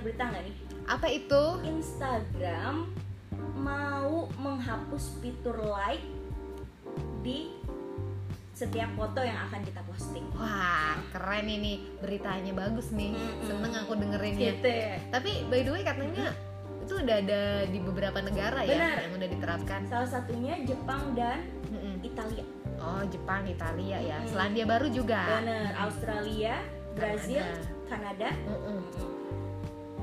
dengar berita nggak nih? apa itu Instagram mau menghapus fitur like di setiap foto yang akan kita posting. wah keren ini beritanya bagus nih Mm-mm. seneng aku dengerinnya Gitu ya. tapi by the way katanya itu udah ada di beberapa negara ya Benar. yang udah diterapkan Salah satunya Jepang dan Mm-mm. Italia. oh Jepang Italia ya Mm-mm. Selandia Baru juga Bener, Australia, Brazil, Kanada. Kanada, Mm-mm.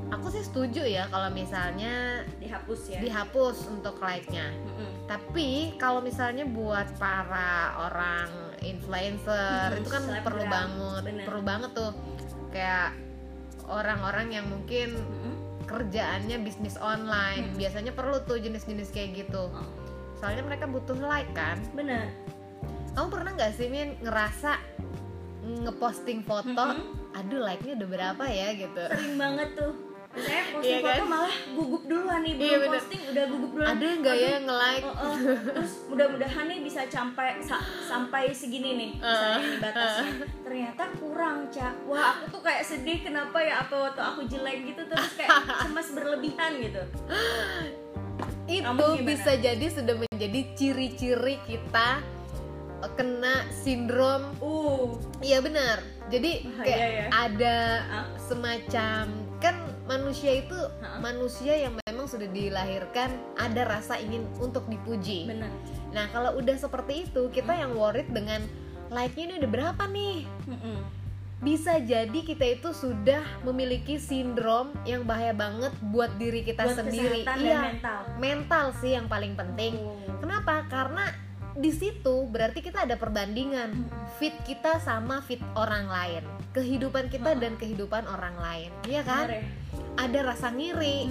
Aku sih setuju ya kalau misalnya dihapus ya. dihapus untuk like-nya Mm-mm. tapi kalau misalnya buat para orang influencer itu kan selebgram. perlu banget Bener. perlu banget tuh kayak orang-orang yang mungkin Mm-mm. kerjaannya bisnis online Mm. biasanya perlu tuh jenis-jenis kayak gitu Oh, soalnya mereka butuh like kan Bener. kamu pernah nggak sih Min ngerasa ngeposting foto Mm-mm. aduh like-nya udah berapa ya gitu Sering banget tuh. Saya posting Iya kan? foto malah gugup duluan nih, belum Iya, bener. posting udah gugup duluan. ada nggak ya yang nge-like Oh, oh. Terus mudah-mudahan nih bisa sampai sa- sampai segini nih misalnya nih batasnya. Ternyata kurang, Cak. Wah, aku tuh kayak sedih kenapa ya apa waktu aku jelek gitu terus kayak cemas berlebihan gitu. itu bisa jadi sudah menjadi ciri-ciri kita kena sindrom Uh, iya benar jadi kayak ya. ada Ah. semacam kan manusia itu Ah. manusia yang memang sudah dilahirkan ada rasa ingin untuk dipuji bener. nah kalau udah seperti itu kita yang worried dengan like-nya ini udah berapa nih Mm-mm. bisa jadi kita itu sudah memiliki sindrom yang bahaya banget buat diri kita Buat sendiri iya dan mental. mental sih yang paling penting Oh. Kenapa? Karena di situ berarti kita ada perbandingan fit kita sama fit orang lain, kehidupan kita dan kehidupan orang lain, iya kan? Ya? Ada rasa ngiri,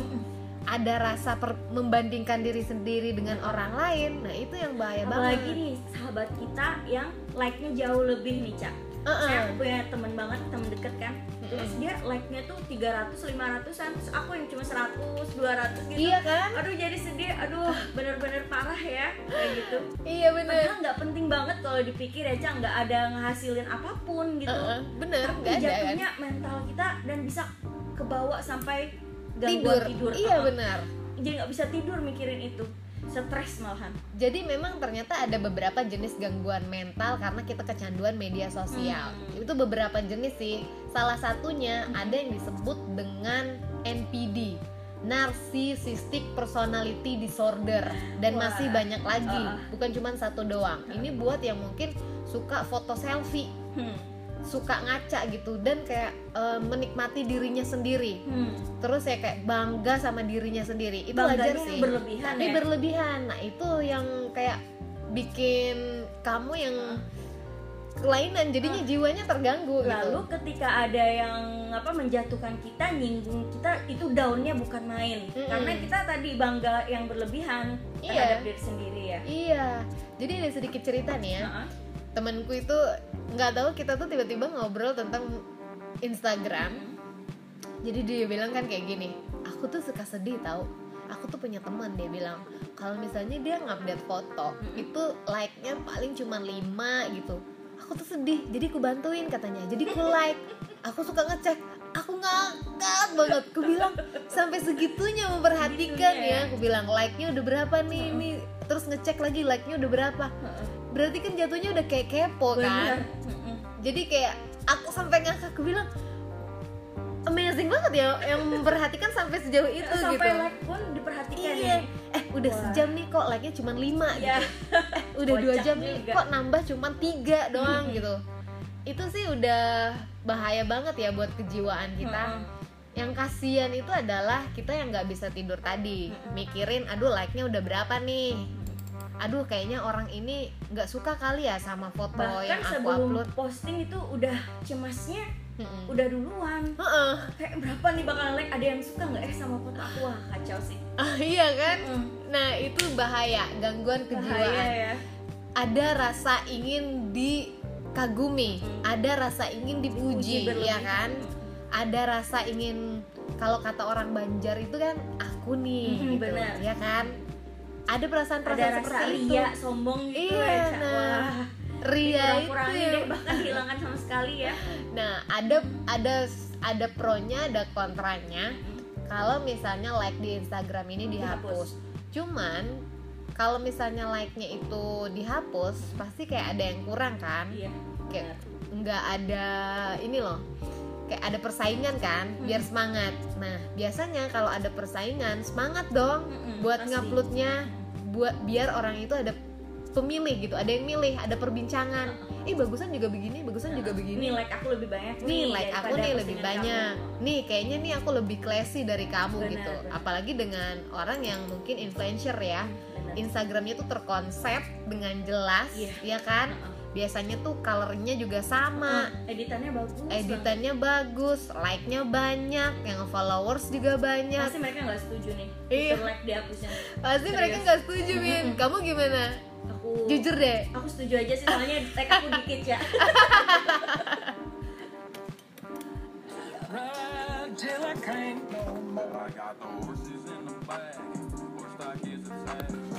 ada rasa per- membandingkan diri sendiri dengan orang lain. Nah itu yang bahaya Apalagi banget. nih sahabat kita yang like-nya jauh lebih nih, Cak. Uh-uh. Saya punya temen banget, temen deket kan. Terus dia like-nya tuh 300, 500-an, terus aku yang cuma 100, 200 gitu. Iya kan? Aduh jadi sedih, aduh bener-bener parah ya kayak gitu. Iya bener. Padahal nggak penting banget kalau dipikir ya, Cak, nggak ada ngehasilin apa pun gitu. Uh-uh, Bener, Tapi nggak ada kan? jatuhnya mental kita dan bisa kebawa sampai Tidur. gangguan tidur. Iya Uh-uh. benar. Jadi nggak bisa tidur mikirin itu, stres malahan. Jadi memang ternyata ada beberapa jenis gangguan mental karena kita kecanduan media sosial. Hmm. Itu beberapa jenis sih. Salah satunya ada yang disebut dengan NPD, Narcissistic Personality Disorder dan Wah. masih banyak lagi. Ah. Bukan cuma satu doang. Ini buat yang mungkin suka foto selfie, Hmm. Suka ngaca gitu dan kayak eh, menikmati dirinya sendiri. Hmm. Terus ya kayak bangga sama dirinya sendiri. Itu wajar Bangganya sih berlebihan tapi ya. berlebihan nah itu yang kayak bikin kamu yang kelainan jadinya jiwanya terganggu Lalu gitu ketika ada yang apa menjatuhkan kita, nyinggung kita, itu daunnya bukan main. Mm-mm. Karena kita tadi bangga yang berlebihan Iya. terhadap diri sendiri ya. iya jadi ada sedikit cerita nih ya Heeh. Temanku itu nggak tahu kita tuh tiba-tiba ngobrol tentang Instagram. Jadi dia bilang kan kayak gini aku tuh suka sedih tau aku tuh punya teman dia bilang. Kalau misalnya dia ngupdate foto itu like-nya paling cuma 5 gitu. Aku tuh sedih jadi aku bantuin katanya. Jadi ku like aku suka ngecek aku ngangkat banget aku bilang sampai segitunya memperhatikan Segitunya ya ya. aku bilang like-nya udah berapa nih nih terus ngecek lagi like-nya udah berapa Heeh. berarti kan jatuhnya udah kayak kepo kan Bener. Heeh. jadi kayak aku sampai ngakak aku bilang amazing banget ya yang memperhatikan sampai sejauh itu Sampai gitu like pun diperhatikan iya ya. eh udah Wah. sejam nih kok like nya cuma 5 Ya. gitu eh udah dua jam nih juga. kok nambah cuma tiga doang Hmm. gitu itu sih udah bahaya banget ya buat kejiwaan kita Heeh. yang kasihan itu adalah kita yang nggak bisa tidur tadi Mm-mm. mikirin aduh like nya udah berapa nih aduh kayaknya orang ini nggak suka kali ya sama foto Bahkan yang aku sebelum upload posting itu udah cemasnya Mm-mm. udah duluan. Heeh. Kayak berapa nih bakal like? Ada yang suka nggak eh sama foto aku? Wah kacau sih. Ah, iya kan Mm. nah itu bahaya gangguan kejiwaan Bahaya ya. ada rasa ingin dikagumi Hmm. ada rasa ingin dipuji Puji ya kan ada rasa ingin kalau kata orang Banjar itu kan aku nih Mhm, gitu benar. ya kan ada Ada perasaan-perasaan rasa seperti itu ria, sombong gitu Iya, ya. Nah, ria itu deh bahkan dihilangkan sama sekali ya. nah ada ada ada pronya ada kontranya kalau misalnya like di Instagram ini dihapus. Cuman kalau misalnya like-nya itu dihapus, pasti kayak ada yang kurang kan? iya Kayak nggak ada ini loh. Kayak ada persaingan kan, biar semangat. Nah, biasanya kalau ada persaingan, semangat dong Mm-mm, buat pasti. nguploadnya, buat biar orang itu ada pemilih gitu, ada yang milih, ada perbincangan. Ih, bagusan juga begini, bagusan juga begini nih like aku lebih banyak nih like aku nih lebih banyak nih kayaknya nih aku lebih classy dari kamu Benar, gitu benar. apalagi dengan orang yang mungkin influencer ya kamu. Instagramnya tuh terkonsep dengan jelas Iya. ya kan biasanya tuh colornya juga sama editannya bagus banget. editannya bagus like-nya banyak yang followers juga banyak pasti mereka nggak setuju nih Iya. fitur like dihapusnya pasti mereka Serius. nggak setuju min kamu gimana aku jujur deh aku setuju aja sih soalnya like aku dikit ya till I can't no more. I got the horses in the back. Horse stock is attached.